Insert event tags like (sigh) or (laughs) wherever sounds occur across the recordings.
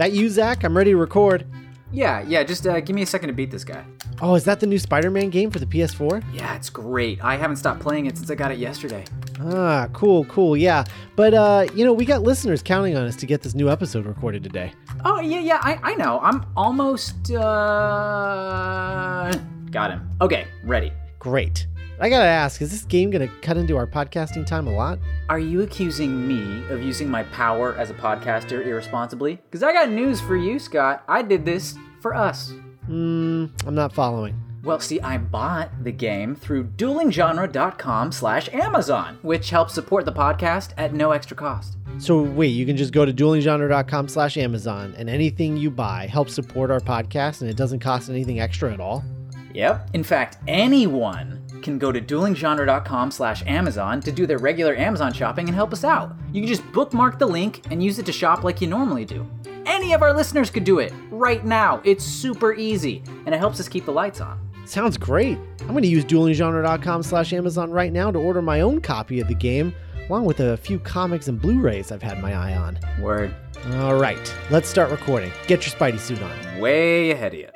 That you, Zach? I'm ready to record. Yeah, yeah, just uh, give me a second to beat this guy. Oh, is that the new Spider-Man game for the PS4? Yeah, it's great. I haven't stopped playing it since I got it yesterday. Ah, cool, cool. Yeah, but uh, you know, we got listeners counting on us to get this new episode recorded today. Oh, yeah, yeah, I, I know. I'm almost, uh... Got him. Okay, ready. Great. I gotta ask, is this game gonna cut into our podcasting time a lot? Are you accusing me of using my power as a podcaster irresponsibly? Because I got news for you, Scott. I did this for us. Hmm, I'm not following. Well, see, I bought the game through duelinggenre.com slash Amazon, which helps support the podcast at no extra cost. So wait, you can just go to duelinggenre.com slash Amazon and anything you buy helps support our podcast and it doesn't cost anything extra at all? Yep. In fact, anyone can go to duelinggenre.com slash Amazon to do their regular Amazon shopping and help us out. You can just bookmark the link and use it to shop like you normally do. Any of our listeners could do it right now. It's super easy, and it helps us keep the lights on. Sounds great. I'm gonna use duelinggenre.com slash Amazon right now to order my own copy of the game, along with a few comics and Blu-rays I've had my eye on. Word. All right, let's start recording. Get your Spidey suit on. Way ahead of you.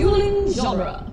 Dueling genre.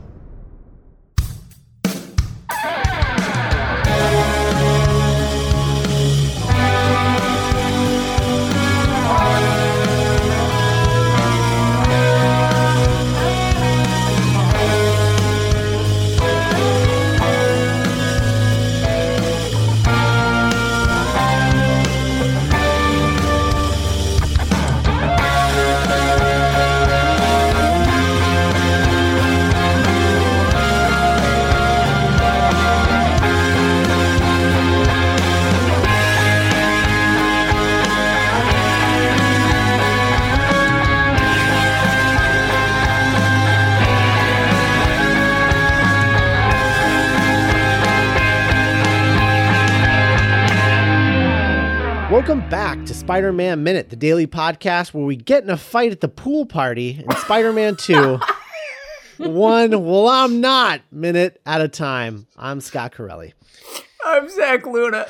Spider Man Minute, the daily podcast where we get in a fight at the pool party in Spider Man 2, (laughs) one, well, I'm not, minute at a time. I'm Scott Corelli. I'm Zach Luna.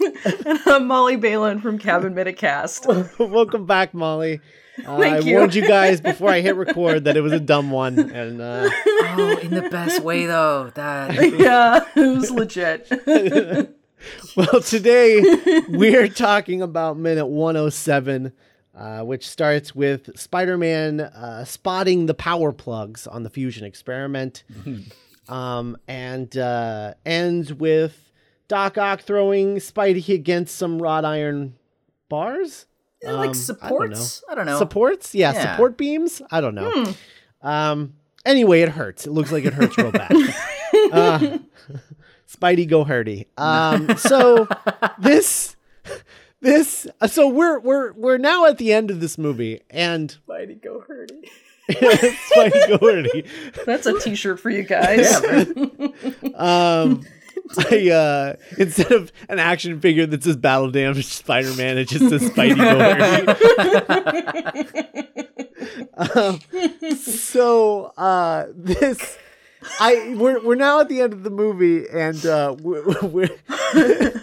and (laughs) I'm Molly Balin from Cabin Minute Cast. (laughs) Welcome back, Molly. Uh, Thank I you. warned you guys before I hit record that it was a dumb one, and uh, Oh, in the best way, though. That. yeah, it was legit. (laughs) Well, today (laughs) we're talking about minute 107, uh, which starts with Spider Man uh, spotting the power plugs on the fusion experiment (laughs) um, and uh, ends with Doc Ock throwing Spidey against some wrought iron bars. like Um, I don't supports? I don't know. Supports? Yeah, Yeah. support beams? I don't know. Um, anyway, it hurts. It looks like it hurts real bad. Uh, Spidey go hurty. (laughs) Um, so this this so we're we're we're now at the end of this movie and Spidey go hurty. (laughs) Spidey go hurty. That's a T-shirt for you guys. (laughs) Um I uh instead of an action figure that says battle damage Spider-Man, it just says Spidey go hurty. um, so uh this I we're we're now at the end of the movie and uh we're, we're (laughs)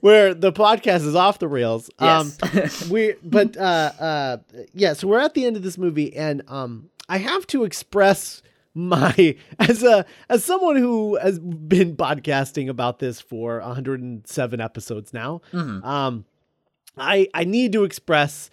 where the podcast is off the rails. Um (laughs) we but uh uh yeah, so we're at the end of this movie and um I have to express my (laughs) as a as someone who has been podcasting about this for 107 episodes now. Um I I need to express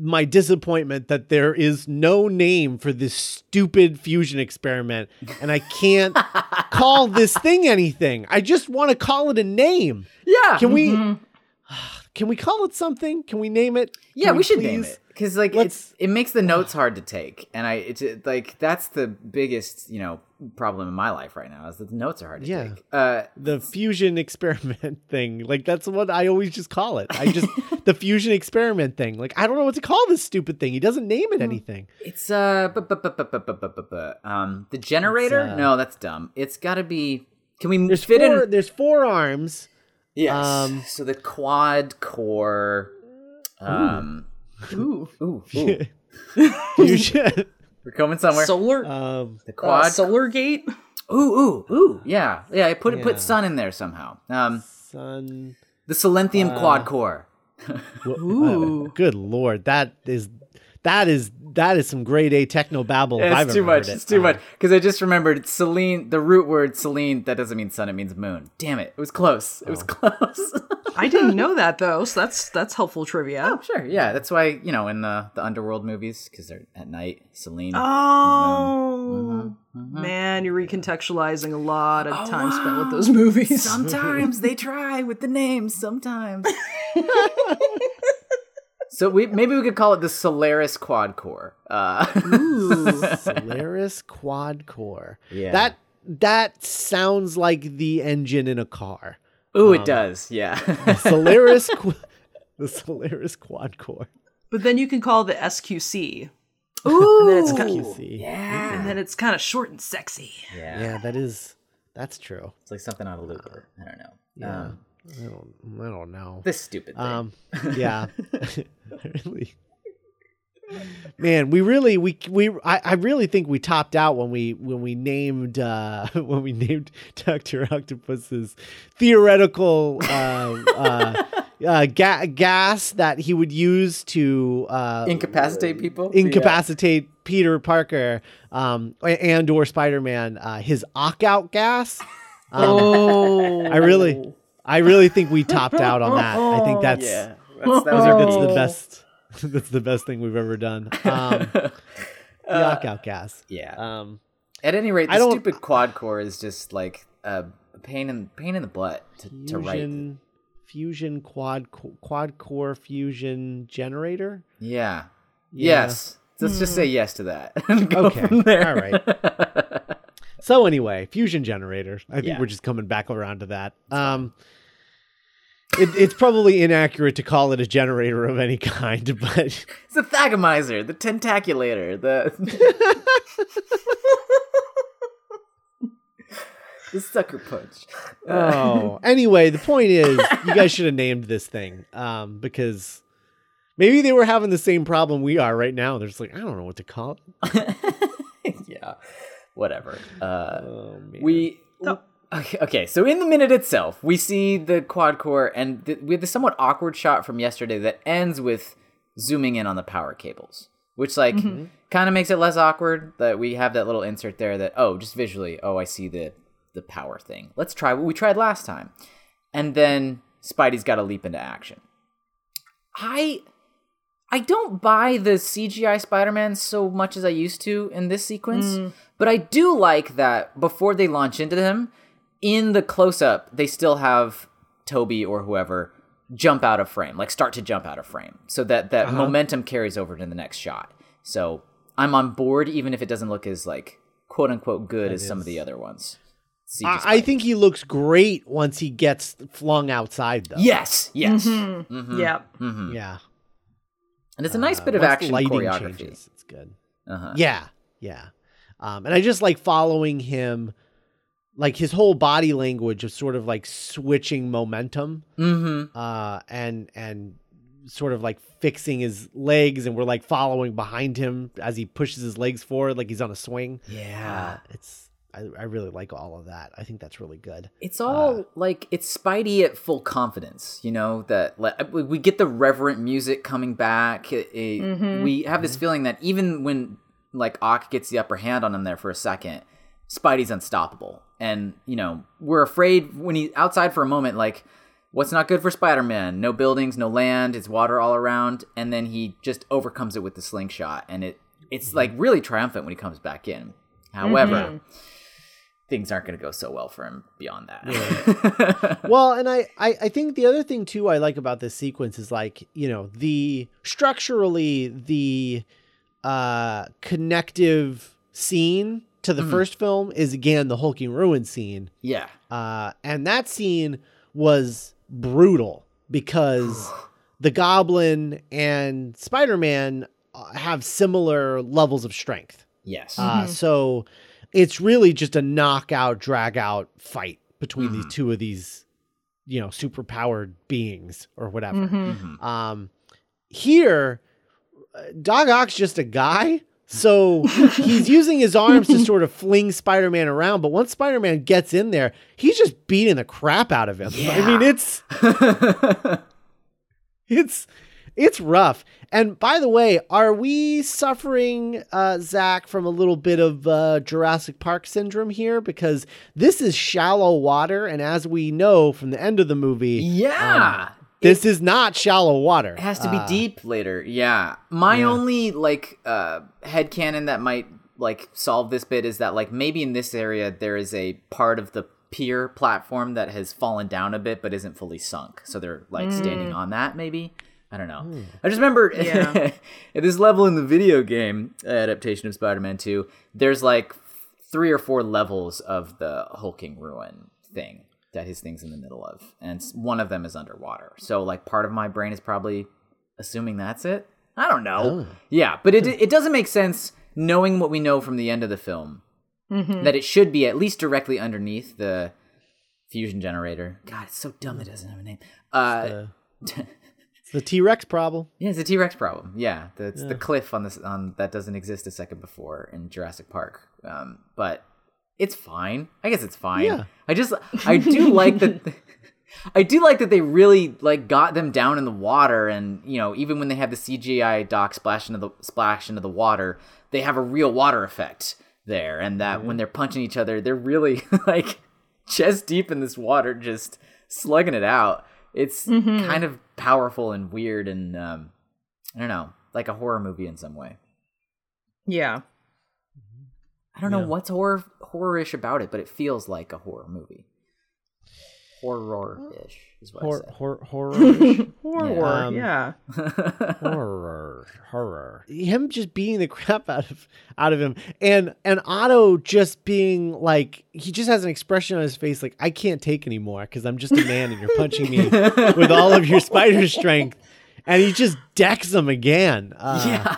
my disappointment that there is no name for this stupid fusion experiment and I can't (laughs) call this thing anything. I just want to call it a name. Yeah. Can we mm-hmm. (sighs) can we call it something? Can we name it? Yeah, Can we should name it because like Let's- it's it makes the notes hard to take, and I it's it, like that's the biggest you know problem in my life right now is that the notes are hard to Yeah. take. Uh, the fusion experiment (laughs) thing. Like that's what I always just call it. I just (laughs) the fusion experiment thing. Like I don't know what to call this stupid thing. He doesn't name it anything. it's uh bu- bu- bu- bu- bu- bu- bu- bu- bu- um the generator. uh, no, that's dumb. It's got to be. Can we There's fit four. in? There's four arms. Yes. um, so the quad core. Um. Ooh. Ooh. ooh. (laughs) Fusion. We're coming somewhere. Solar. um, the uh, quad. Solar Gate. ooh. Ooh. Ooh. Yeah. Yeah. I put Yeah. put sun in there somehow. Um. sun. The Silenthium Uh, quad core. Wha- (laughs) uh, Ooh. good lord, that is that is that is some grade A techno babble. Yeah, I've it's too much. it. It's too Uh, much. Because I just remembered Selene, the root word Selene, that doesn't mean sun, it means moon. Damn it. It was close. It Oh. was close. (laughs) I didn't know that though, so that's that's helpful trivia. oh, sure. Yeah. That's why, you know, in the, the underworld movies, because they're at night, Selene. Oh man, you're recontextualizing a lot of time spent with those movies. Sometimes they try with the names, sometimes. (laughs) so we maybe we could call it the Solaris Quad Core. Uh, (laughs) Solaris quad core. Yeah. That that sounds like the engine in a car. ooh, it does. Yeah. Solaris qu- the Solaris quad core. But then you can call the SQC, ooh. and then it's kind You see. yeah. and then it's kind of short and sexy. yeah. Yeah, that is that's true. It's like something out of Looper. I don't know. Yeah. Um, I don't I don't know. this stupid thing. Um yeah. (laughs) I really Man, we really we we I, I really think we topped out when we when we named uh (laughs) when we named Doctor Octopus's theoretical uh, uh, uh ga- gas that he would use to uh Incapacitate people. incapacitate Peter Parker um and or Spider-Man uh his ock out gas. Um, Oh, I really I really think we topped out on that. I think that's Yeah. That's, (laughs) that was our that's the best (laughs) that's the best thing we've ever done. Um (laughs) the ock out gas. Yeah. Um At any rate, I the don't- stupid quad core is just like a pain in pain in the butt to, to write. fusion fusion quad quad core fusion generator. Yeah. Yeah. Yes. Let's just say yes to that. Okay. All right. So anyway, fusion generator. I think Yeah. we're just coming back around to that. Um, it, it's probably inaccurate to call it a generator of any kind, (laughs) but It's the Thagomizer, the Tentaculator, the (laughs) the sucker punch. oh, anyway, the point is, you guys should have named this thing um, because maybe they were having the same problem we are right now. They're just like, I don't know what to call it. (laughs) yeah. Whatever. Uh, Oh, we. Okay, okay so in the minute itself we see the quad core and th- we have the somewhat awkward shot from yesterday that ends with zooming in on the power cables which like mm-hmm. kind of makes it less awkward that we have that little insert there that oh just visually oh i see the the power thing. Let's try what we tried last time. And then spidey's got to leap into action. I I don't buy the CGI Spider-Man so much as I used to in this sequence, mm. but I do like that before they launch into him, in the close-up, they still have Tobey or whoever jump out of frame, like start to jump out of frame, so that that momentum carries over to the next shot. So I'm on board, even if it doesn't look as like quote unquote good as some of the other ones. I, I think he looks great once he gets flung outside, though. yes, yes, yeah. yeah. and it's a nice Uh, bit of once action lighting choreography. changes, it's good. Uh-huh. Yeah, yeah. Um, and I just like following him, like his whole body language of sort of like switching momentum, Mm-hmm. uh, and and sort of like fixing his legs, and we're like following behind him as he pushes his legs forward, like he's on a swing. Yeah. Uh, it's I, I really like all of that. I think that's really good. It's all like it's Spidey at full confidence, you know. That like, we- we get the reverent music coming back. It- it- We have this feeling that even when like Ock gets the upper hand on him there for a second, Spidey's unstoppable, and you know we're afraid when he's outside for a moment. Like, what's not good for Spider-Man? No buildings, no land. It's water all around, and then he just overcomes it with the slingshot, and it it's like really triumphant when he comes back in. However things aren't going to go so well for him beyond that. (laughs) well, and I, I I think the other thing too I like about this sequence is like you know the structurally the uh connective scene to the first film is again the hulking ruin scene yeah. uh and that scene was brutal because (sighs) the goblin and spider-man uh, have similar levels of strength Yes. uh, so it's really just a knockout, drag out fight between these two of these, you know, superpowered beings or whatever. Mhm. Um, here, uh, Doc Ock's just a guy. So he's using his arms to sort of fling Spider Man around. But once Spider Man gets in there, he's just beating the crap out of him. I mean, it's (laughs) it's it's rough. And by the way, are we suffering, uh, Zach, from a little bit of uh, Jurassic Park syndrome here? Because this is shallow water, and as we know from the end of the movie, Yeah. um, this is not shallow water. It has to be Uh, deep later. Yeah. My yeah. only like uh headcanon that might like solve this bit is that like maybe in this area there is a part of the pier platform that has fallen down a bit but isn't fully sunk. So they're like standing on that maybe. I don't know. I just remember Yeah. (laughs) at this level in the video game adaptation of Spider-Man 2, there's like three or four levels of the hulking ruin thing that his thing's in the middle of, and one of them is underwater. So like part of my brain is probably assuming that's it. I don't know. Yeah, but it it doesn't make sense knowing what we know from the end of the film Mhm. that it should be at least directly underneath the fusion generator. God, it's so dumb it doesn't have a name. Uh, It's the (laughs) T Rex problem. yeah, it's a T Rex problem. Yeah, the, it's Yeah. the cliff on this on that doesn't exist a second before in Jurassic Park. Um, but it's fine. I guess it's fine. Yeah. I just I do (laughs) like that. I do like that they really like got them down in the water, and you know even when they have the CGI dock splash into the splash into the water, they have a real water effect there, and that when they're punching each other, they're really (laughs) like chest deep in this water, just slugging it out. It's kind of powerful and weird, and um, I don't know, like a horror movie in some way. Yeah. I don't know what's horror horror-ish about it, but it feels like a horror movie. Horror-ish is what Hor- I hor- (laughs) horror. Horror. Um, yeah. (laughs) horror horror him just beating the (laughs) crap out of out of him and and otto just being like he just has an expression on his face like i can't take anymore because i'm just a man and you're punching me with all of your spider strength and he just decks him again uh, yeah,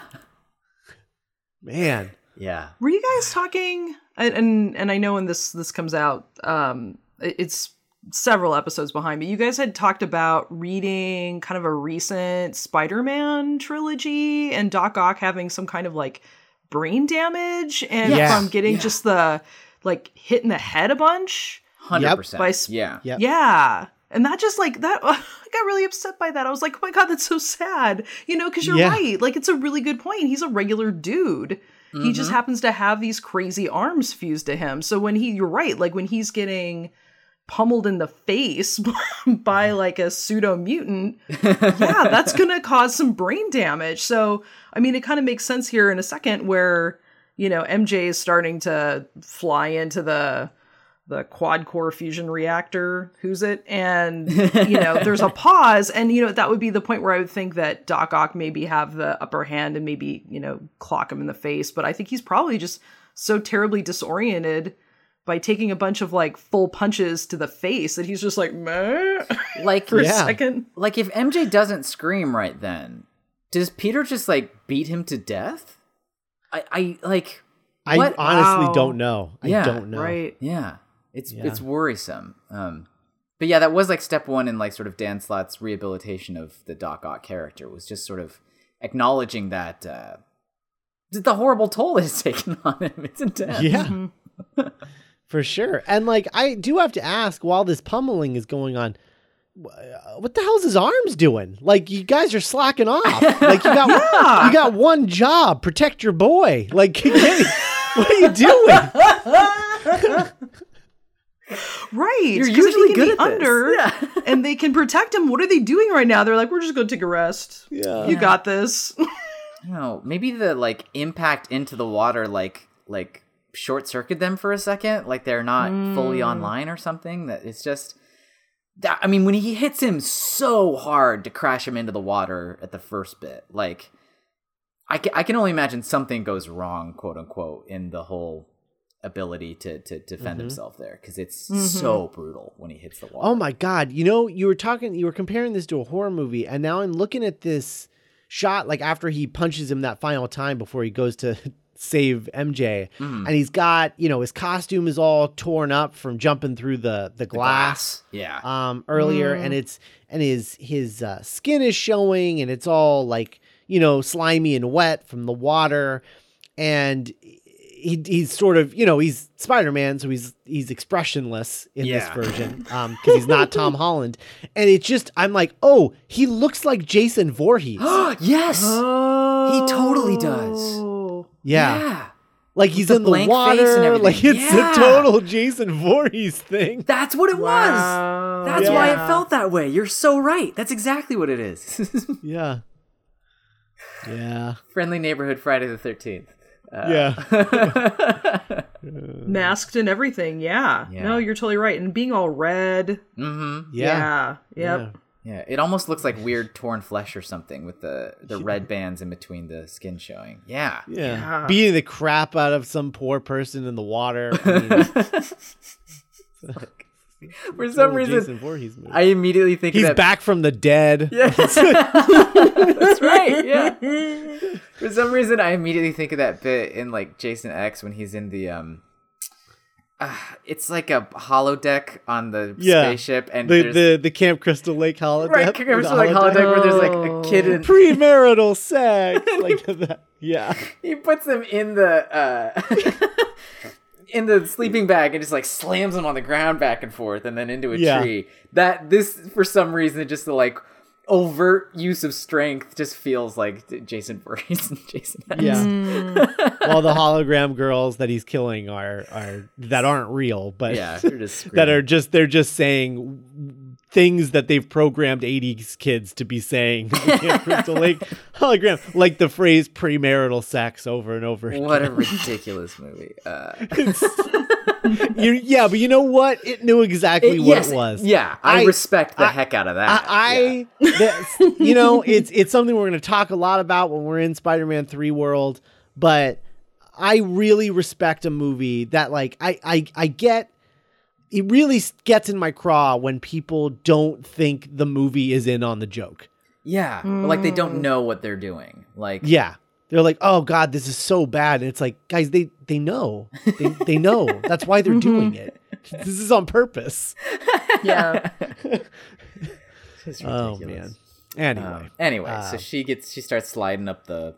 man yeah. Were you guys talking? And and, and I know when this this comes out, um, it's several episodes behind, but you guys had talked about reading kind of a recent Spider-Man trilogy and Doc Ock having some kind of like brain damage and Yes. from getting Yeah. just the like hit in the head a bunch. Hundred percent. By sp- Yeah. Yep. Yeah. And that just like that, (laughs) I got really upset by that. I was like, oh my God, that's so sad. You know, because you're Yeah. right. Like, it's a really good point. He's a regular dude. He just mm-hmm. happens to have these crazy arms fused to him. So when he, you're right, like when he's getting pummeled in the face (laughs) by like a pseudo mutant, (laughs) yeah, that's going to cause some brain damage. So, I mean, it kind of makes sense here in a second where, you know, MJ is starting to fly into the the quad core fusion reactor who's it and (laughs) you know there's a pause and you know that would be the point where i would think that doc ock maybe have the upper hand and maybe you know clock him in the face but i think he's probably just so terribly disoriented by taking a bunch of like full punches to the face that he's just like Meh, (laughs) Like, for Yeah. a second like if MJ doesn't scream right then, does Peter just like beat him to death? I, I like. i What? honestly Wow. don't know i Yeah. don't know right Yeah, it's Yeah. it's worrisome. Um, but yeah, that was like step one in like sort of Dan Slott's rehabilitation of the Doc Ock character was just sort of acknowledging that uh, the horrible toll (laughs) it has taken on him. It's intense. yeah (laughs) for sure and like i do have to ask while this pummeling is going on what the hell's his arms doing? Like you guys are slacking off. (laughs) Like you got Yeah. you got one job, protect your boy. Like what are you doing? Right You're 'cause if usually he can good be at this. under Yeah. (laughs) and they can protect him what are they doing right now they're like we're just gonna take a rest Yeah. you got this I don't know. Maybe the like impact into the water like like short circuit them for a second, like they're not fully Mm. online or something. That it's just that. I mean, when he hits him so hard to crash him into the water at the first bit, like I can, I can only imagine something goes wrong, quote unquote, in the whole ability to to defend Mhm. himself there because it's Mhm. so brutal when he hits the wall. Oh my god! You know, you were talking, you were comparing this to a horror movie, and now I'm looking at this shot, like after he punches him that final time before he goes to (laughs) save MJ, Mhm. and he's got, you know, his costume is all torn up from jumping through the the The glass, yeah. um earlier, Mm. and it's and his his uh, skin is showing, and it's all like you know slimy and wet from the water, and he, he's sort of you know he's Spider-Man, so he's he's expressionless in Yeah. this version um because he's not Tom (laughs) Holland, and it's just I'm like oh he looks like Jason Voorhees. (gasps) yes. Oh, totally does. yeah. like he's the in the blank face and water, like it's Yeah. a total Jason Voorhees thing. That's what it Wow. was. That's why it felt that way. You're so right. That's exactly what it is. (laughs) Yeah, yeah, Friendly neighborhood Friday the 13th. Yeah. (laughs) masked and everything. Yeah. Yeah. No, you're totally right. And being all red. Mm-hmm. Yeah. Yeah. Yep. Yeah, it almost looks like weird torn flesh or something with the the red bands in between the skin showing. Yeah. Yeah. Yeah. Beating the crap out of some poor person in the water. I mean, (laughs) (laughs) For some reason, Jason Voorhees movie. I immediately think He's of that. back from the dead. (laughs) Yes. (laughs) That's right. Yeah. For some reason, I immediately think of that bit in like Jason X when he's in the um. Uh, it's like a holodeck on the Yeah. spaceship, and The, the the Camp Crystal Lake holodeck. right, the remember like holodeck. holodeck where there's like a kid in premarital sex like that. Yeah. he puts him in the uh in the sleeping bag and just like slams him on the ground back and forth and then into a Yeah. tree that this for some reason just the like overt use of strength just feels like jason Voorhees and jason X. Yeah. Mm. While the hologram girls that he's killing are are that aren't real, but yeah just (laughs) that are just they're just saying things that they've programmed 80s kids to be saying. in the Camp Crystal Lake hologram, like the phrase premarital sex over and over again. what a ridiculous movie (laughs) uh (laughs) You, yeah, but you know what? It knew exactly it- what yes it was. yeah i, I- respect the I- heck out of that I, I (laughs) you know, it's it's something we're going to talk a lot about when we're in Spider-Man 3 world, but I really respect a movie that like I I I get it really gets in my craw when people don't think the movie is in on the joke. yeah, yeah. Or, like they don't know what they're doing like Yeah. They're like, "Oh god, this is so bad." And it's like, "Guys, they they know. They they know. (laughs) That's why they're doing it. This is on purpose." (laughs) Yeah. (laughs) It's Oh ridiculous. man. Anyway, Um, anyway, so Uh, she gets she starts sliding up the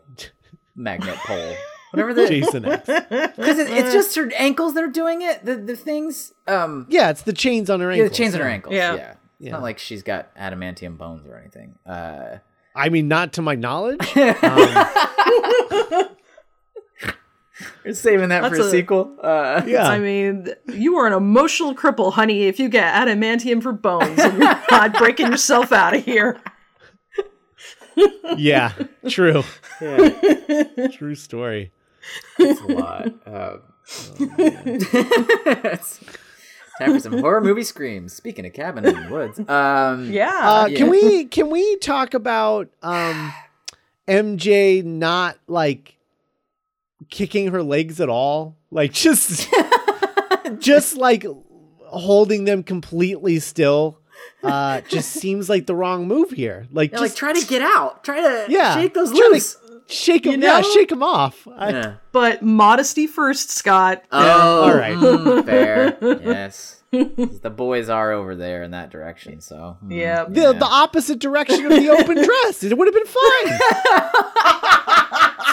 magnet pole. Whatever (laughs) the Jason X. because it, it's just her ankles that are doing it. The the things um Yeah, it's the chains on her yeah, ankles. the chains on her ankles. Yeah. Yeah. It's Yeah. not like she's got adamantium bones or anything. Uh I mean, not to my knowledge. (laughs) Um, (laughs) we're saving that for a, a- sequel. Uh yeah. I mean, you are an emotional cripple, honey, if you get adamantium for bones and you're not breaking yourself out of here. yeah. True. yeah, True story. It's a lot. (laughs) Um, it's (laughs) time for some horror movie screams. Speaking of cabin in the woods. Um (laughs) Yeah. Uh, yeah. Can we can we talk about um, MJ not like kicking her legs at all? Like just just like holding them completely still. Uh, just seems like the wrong move here. Like Yeah, just like try to get out. Try to Yeah, shake those try to- loose. Shake him, you Yeah, shake him off. I, Yeah. but modesty first, Scott. Oh, all right. mm, (laughs) fair. Yes. the boys are over there in that direction, so. mm, Yeah. The, yeah. the opposite direction of the open (laughs) dress. It would have been fine.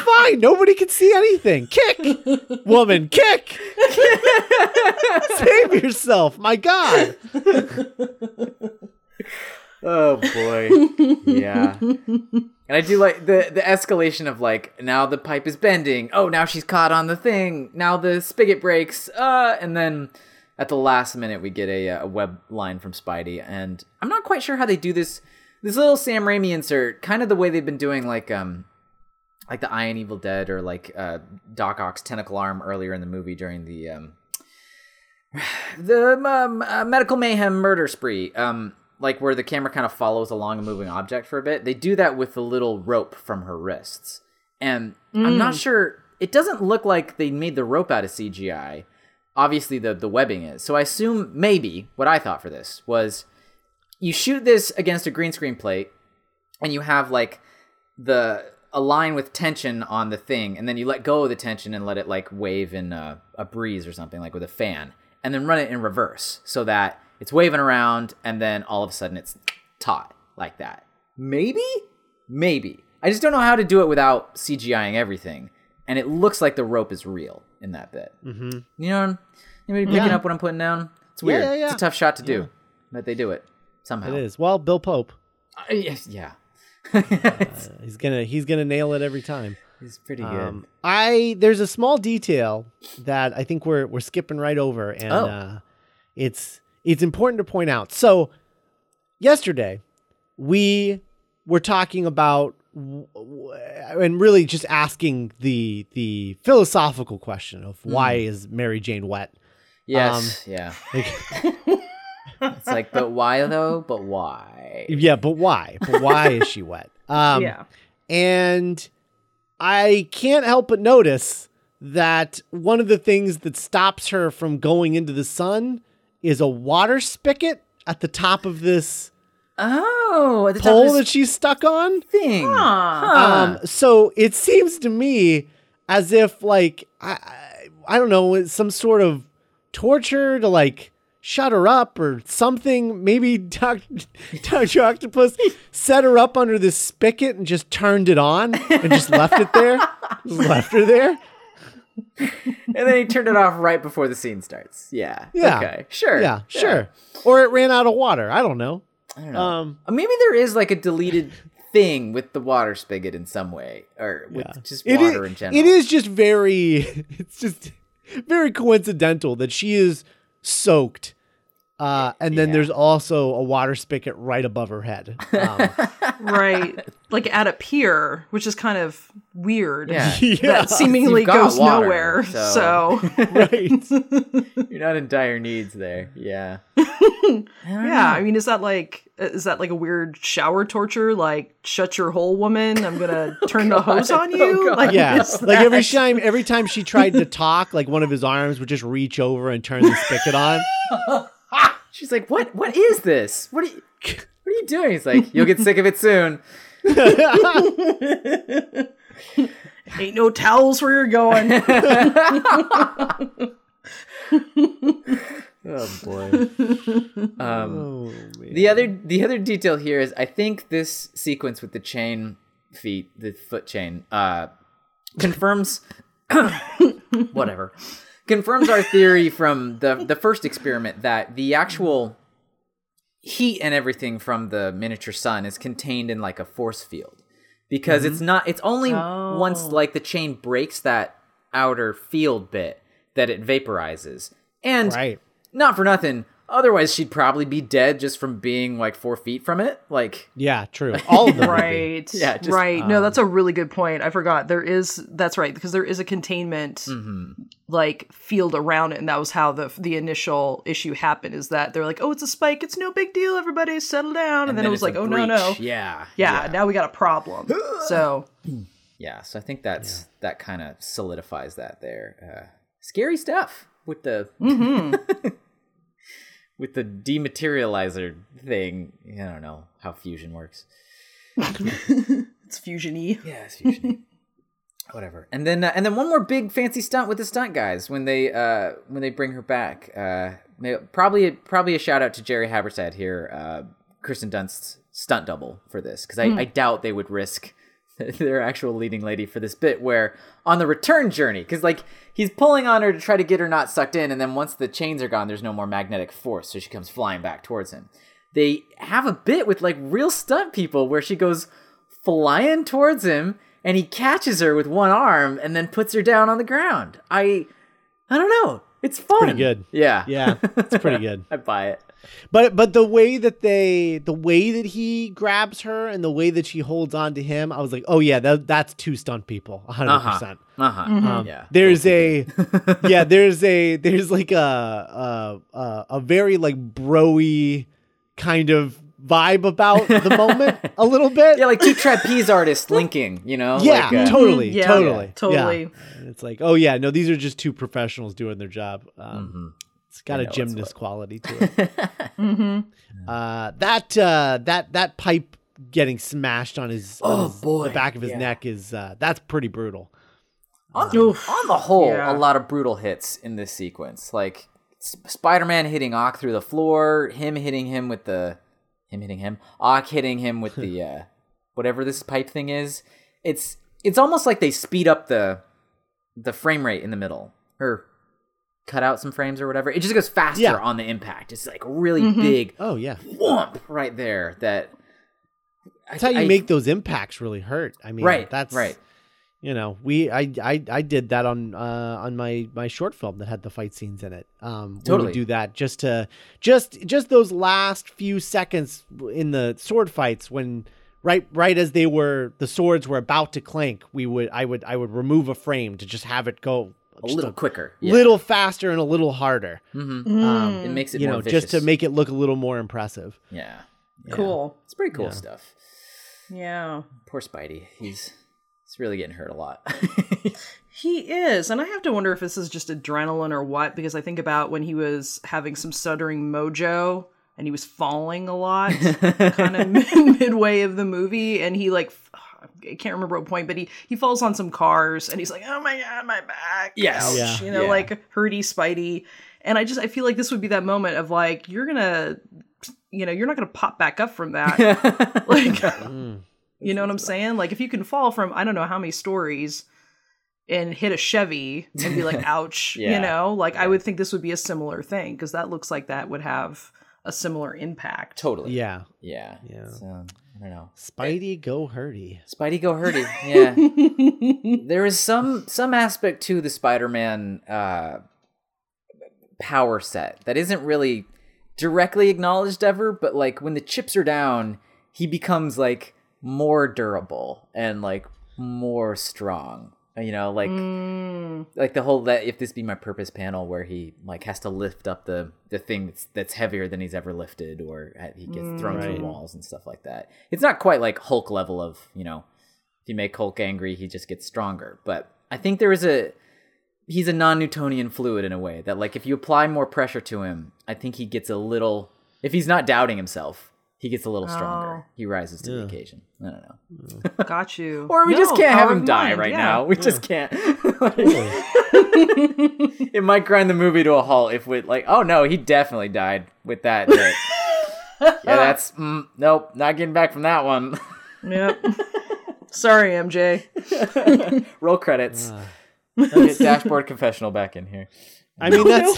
fine. Nobody could see anything. Kick, woman, kick. (laughs) Save yourself. My God. Oh boy. yeah. And I do like the the escalation of like now the pipe is bending. Oh, now she's caught on the thing. Now the spigot breaks. Uh, and then at the last minute we get a, uh, a web line from Spidey, and I'm not quite sure how they do this. This little Sam Raimi insert, kind of the way they've been doing like um like the Iron Evil Dead or like uh, Doc Ock's tentacle arm earlier in the movie during the um (sighs) the um, uh, medical mayhem murder spree um like where the camera kind of follows along a moving object for a bit they do that with the little rope from her wrists. And i'm not mm. sure it doesn't look like they made the rope out of cgi obviously the the webbing is. So i assume maybe what i thought for this was you shoot this against a green screen plate and you have like the a line with tension on the thing and then you let go of the tension and let it like wave in a, a breeze or something like with a fan and then run it in reverse so that it's waving around and then all of a sudden it's taut like that maybe maybe i just don't know how to do it without cgiing everything and it looks like the rope is real in that bit. Mm-hmm. You know, anybody picking Yeah. up what I'm putting down? It's weird. yeah, yeah. It's a tough shot to do, but they do it somehow. It is. Well, Bill Pope. Uh, yes, yeah. He's gonna he's gonna nail it every time. He's pretty good. Um, I there's a small detail that I think we're we're skipping right over, and Oh. uh, it's it's important to point out. So yesterday we were talking about and really just asking the the philosophical question of why Hmm. is Mary Jane wet? yes, yeah. Like, (laughs) It's like, but why though? But why? yeah, but why? But why is she wet? (laughs) Um, yeah. And I can't help but notice that one of the things that stops her from going into the sun is a water spigot at the top of this Oh, at the top pole of that she's stuck on. thing. Huh. Um, so it seems to me as if like I, I, I don't know, some sort of torture to like shut her up or something. Maybe (laughs) Dr. Dr. Octopus set her up under this spigot and just turned it on and just left it there. (laughs) Left her there. And then he turned it off right before the scene starts. Yeah. Yeah. Okay. Sure. Yeah, sure. Or it ran out of water. I don't know. I don't know. Um, Uh, Maybe there is like a deleted thing with the water spigot in some way, or with just water is- in general. It is just very, (laughs) it's just very coincidental that she is soaked. Uh, and then Yeah. there's also a water spigot right above her head. Um, (laughs) right. Like at a pier, which is kind of weird. Yeah. (laughs) yeah, That seemingly goes water, nowhere. so- So, (laughs) right. You're not in dire needs there. Yeah. yeah, I mean, is that like is that like a weird shower torture? Like, shut your hole, woman! I'm gonna turn the hose on you. Oh, God. like, Yeah, like every time, every time she tried to talk, like one of his arms would just reach over and turn the spigot on. She's like, "What? What is this? What are you? What are you doing?" He's like, "You'll get sick of it soon." ain't no towels where you're going. (laughs) Oh boy. Um, Oh. The other the other detail here is I think this sequence with the chain feet, the foot chain, uh, confirms (coughs) whatever confirms our theory from the the first experiment that the actual heat and everything from the miniature sun is contained in like a force field because it's mm-hmm. not it's only once oh. like the chain breaks that outer field bit that it vaporizes and Right. not for nothing. Otherwise, she'd probably be dead just from being like four feet from it. Like, Yeah, true. All of them. right. (laughs) Yeah, just, right. no, that's a really good point. I forgot. There is that's right because there is a containment Mm-hmm. like field around it, and that was how the the initial issue happened. Is that they're like, oh, it's a spike. It's no big deal. Everybody settle down. And, then, it was like, a oh no no. breach. Yeah, Yeah, now we got a problem. (gasps) so yeah. So I think that's that kind of solidifies that there. Uh, scary stuff with the Mm-hmm. (laughs) with the dematerializer thing. I don't know how fusion works. (laughs) it's fusiony. Yeah, it's fusion. (laughs) Whatever. And then uh, and then one more big fancy stunt with the stunt guys when they uh when they bring her back. Uh probably probably a shout out to Jerry Haberstad here, uh Kirsten Dunst's stunt double for this cuz I, I doubt they would risk (laughs) their actual leading lady for this bit where on the return journey cuz like he's pulling on her to try to get her not sucked in and then once the chains are gone there's no more magnetic force so she comes flying back towards him. They have a bit with like real stunt people where she goes flying towards him and he catches her with one arm and then puts her down on the ground. I I don't know. It's fun. pretty good. Yeah. Yeah, it's pretty (laughs) good. I buy it. But but the way that they the way that he grabs her and the way that she holds on to him, I was like, oh yeah, that, that's two stunt people, hundred Uh-huh. percent. Uh-huh. Um, (laughs) Yeah. There's a yeah, there's a there's like a a a, a very like broy kind of vibe about the (laughs) moment a little bit. Yeah, like two trapeze artists linking, you know? Yeah, Like, uh, totally, Yeah, totally, yeah, totally. Yeah. It's like, oh yeah, no, these are just two professionals doing their job. Um, It's got I a know it's gymnast what- quality to it. (laughs) Mm-hmm. uh, that uh, that that pipe getting smashed on his, on Oh, his- boy, the back of his yeah. neck is uh, that's pretty brutal. on, Oof. on the whole, Yeah. a lot of brutal hits in this sequence. Like S- Spider-Man hitting Ock through the floor, him hitting him with the him hitting him, Ock hitting him with the (laughs) uh whatever this pipe thing is. It's it's almost like they speed up the the frame rate in the middle or cut out some frames or whatever. It just goes faster Yeah. on the impact. It's like really big Oh yeah. whomp right there. That That's how you make those impacts really hurt. I mean, right. That's right. You know, we I I, I did that on uh, on my my short film that had the fight scenes in it. Um, we Totally. would do that just to just just those last few seconds in the sword fights when right right as they were the swords were about to clank. We would I would I would remove a frame to just have it go A just little quicker. Yeah. little faster and a little harder. Mhm. Um, It makes it you more know, just to make it look a little more impressive. Yeah. Yeah. Cool. It's pretty cool Yeah. stuff. Yeah. Poor Spidey. He's he's really getting hurt a lot. (laughs) He is, and I have to wonder if this is just adrenaline or what, because I think about when he was having some stuttering mojo and he was falling a lot, (laughs) kind of (laughs) midway of the movie, and he like f- I can't remember what point, but he he falls on some cars and he's like, "Oh my god, my back!" Yes. Ouch. Yeah. you know, Yeah. like hurty Spidey, and I just I feel like this would be that moment of like you're gonna, you know, you're not gonna pop back up from that, (laughs) like. (laughs) Mm. You know what I'm saying? Like if you can fall from I don't know how many stories and hit a Chevy and be like, (laughs) ouch, Yeah. you know, like I would think this would be a similar thing because that looks like that would have a similar impact. totally. Yeah, Yeah. Yeah. So, I don't know. Spidey go hurdy. Spidey go hurdy. (laughs) Yeah. there is some some aspect to the Spider-Man uh, power set that isn't really directly acknowledged ever, but like when the chips are down, he becomes like more durable and like more strong. You know, like Mm, like the whole that if this be my purpose" panel where he like has to lift up the the thing that's that's heavier than he's ever lifted, or he gets thrown Right. through walls and stuff like that. It's not quite like Hulk level of you know, if you make Hulk angry, he just gets stronger. But I think there is a he's a non-Newtonian fluid in a way that like if you apply more pressure to him, I think he gets a little. If he's not doubting himself, he gets a little stronger. Oh. He rises to the occasion. I don't know. got you. (laughs) Or we No, just can't have him die mind, right yeah. now. We just can't. (laughs) (laughs) it might grind the movie to a halt if we like. Oh no, he definitely died with that. hit. yeah, that's mm, nope. Not getting back from that one. Yep. Sorry, MJ. Roll credits. I'll get dashboard confessional back in here. I mean that's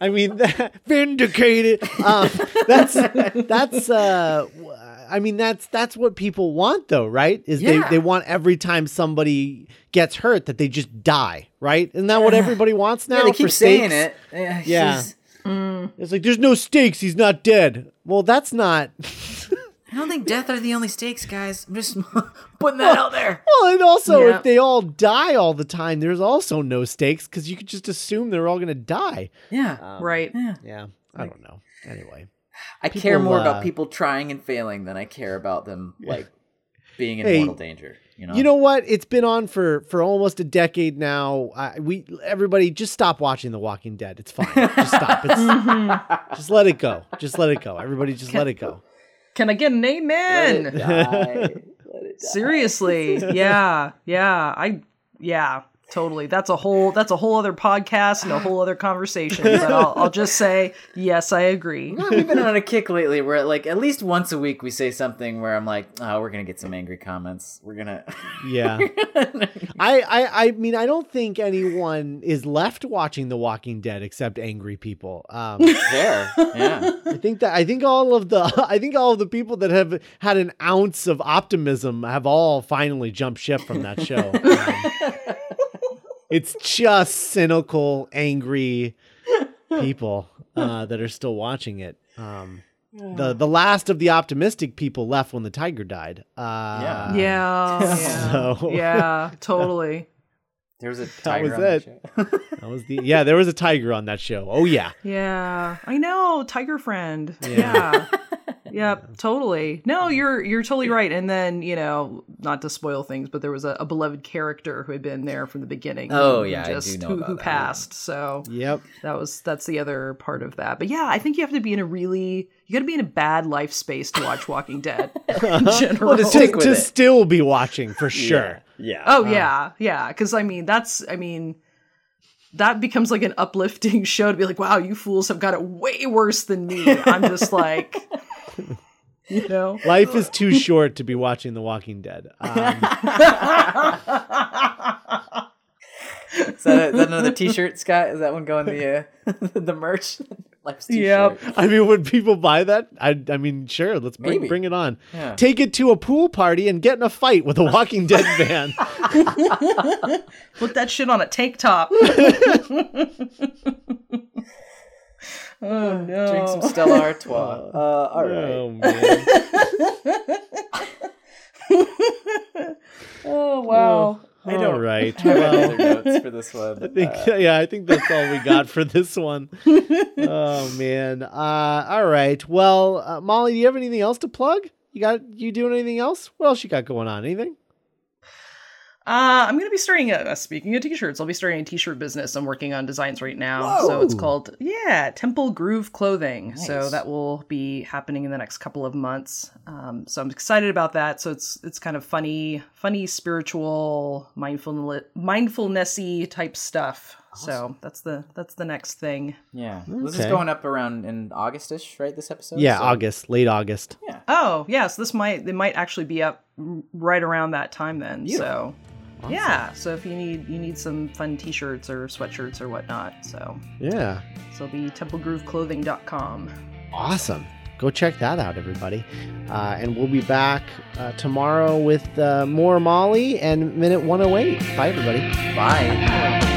I mean that (laughs) vindicated. Um, that's that's uh w- I mean that's that's what people want though, right? Is Yeah. they they want every time somebody gets hurt that they just die, right? Isn't that what everybody wants now? Yeah, they for keep saying it. Yeah. Yeah. he's- It's like there's no stakes, he's not dead. Well, that's not (laughs) I don't think death are the only stakes, guys. I'm just (laughs) putting that out there. Well, and also Yeah. if they all die all the time, there's also no stakes because you could just assume they're all gonna die. Yeah. right. Yeah. Yeah, I don't know. Anyway, I care more uh, about people trying and failing than I care about them (laughs) like being in Hey, mortal danger. You know. you know what? It's been on for for almost a decade now. I, we everybody just stop watching The Walking Dead. It's fine. Just stop. It's, (laughs) just let it go. Just let it go. Everybody, just let it go. Can I get an amen? it die. Let it die. Seriously. (laughs) Yeah. Yeah. I yeah, totally. That's a whole that's a whole other podcast and a whole other conversation. But I'll, I'll just say, yes, I agree. Yeah, We've been on a kick lately where like at least once a week we say something where I'm like, oh, we're gonna get some angry comments. We're gonna (laughs) Yeah. (laughs) I, I I mean I don't think anyone is left watching The Walking Dead except angry people. Um, (laughs) there. Yeah. I think that I think all of the I think all of the people that have had an ounce of optimism have all finally jumped ship from that show. Um, it's just cynical, angry people uh, that are still watching it. Um, the the last of the optimistic people left when the tiger died. Uh, Yeah. Yeah. Yeah. So- (laughs) Yeah, totally. There was a tiger was on that show. that was the yeah. There was a tiger on that show. Oh yeah. Yeah. I know, Tiger Friend. Yeah. Yep, totally. No, you're you're totally right. And then, you know, not to spoil things, but there was a, a beloved character who had been there from the beginning. Oh, who yeah, I do just know who, about who that, yeah. passed. So Yep. that was that's the other part of that. But yeah, I think you have to be in a really you got to be in a bad life space to watch Walking Dead (laughs) in uh-huh. general. to, stick with to it. still be watching for sure. Yeah. Oh uh-huh. yeah, yeah. Because I mean, that's I mean, that becomes like an (laughs) uplifting show to be like, wow, you fools have got it way worse than me. I'm just like, (laughs) you know. Life is too short to be watching The Walking Dead. (laughs) Um, Is that, is that another T-shirt, Scott? Is that one going the uh, (laughs) the merch? Life's Yep. I mean, would people buy that? I, I mean, sure. Let's bring, Maybe. bring it on. Yeah. Take it to a pool party and get in a fight with a Walking Dead fan. Put that shit on a tank top. Oh no. Drink some Stella Artois. (laughs) Uh, all right. oh man. (laughs) Oh wow. I don't All right. have any Well, other notes for this one. (laughs) I think Uh, yeah, I think that's all we got for this one. oh man. Uh, all right. Well, uh, Molly, do you have anything else to plug? You got you doing anything else? What else you got going on? Anything? Uh, I'm going to be starting a, uh, speaking of t-shirts, I'll be starting a t-shirt business. I'm working on designs right now. So it's called, yeah, Temple Groove Clothing. So that will be happening in the next couple of months. Um, so I'm excited about that. So it's, it's kind of funny, funny, spiritual, mindfulness, mindfulnessy type stuff. So that's the, that's the next thing. yeah, this is going up around in Augustish, right? This episode. Yeah, So- August, late August. Yeah. Oh, yeah. So this might, it might actually be up right around that time then. So yeah. So if you need, you need some fun t-shirts or sweatshirts or whatnot. So Yeah. So it'll be templegrooveclothing.com. Awesome. Go check that out, everybody. Uh, and we'll be back uh, tomorrow with uh, more Molly and minute 108. Bye, everybody. Bye.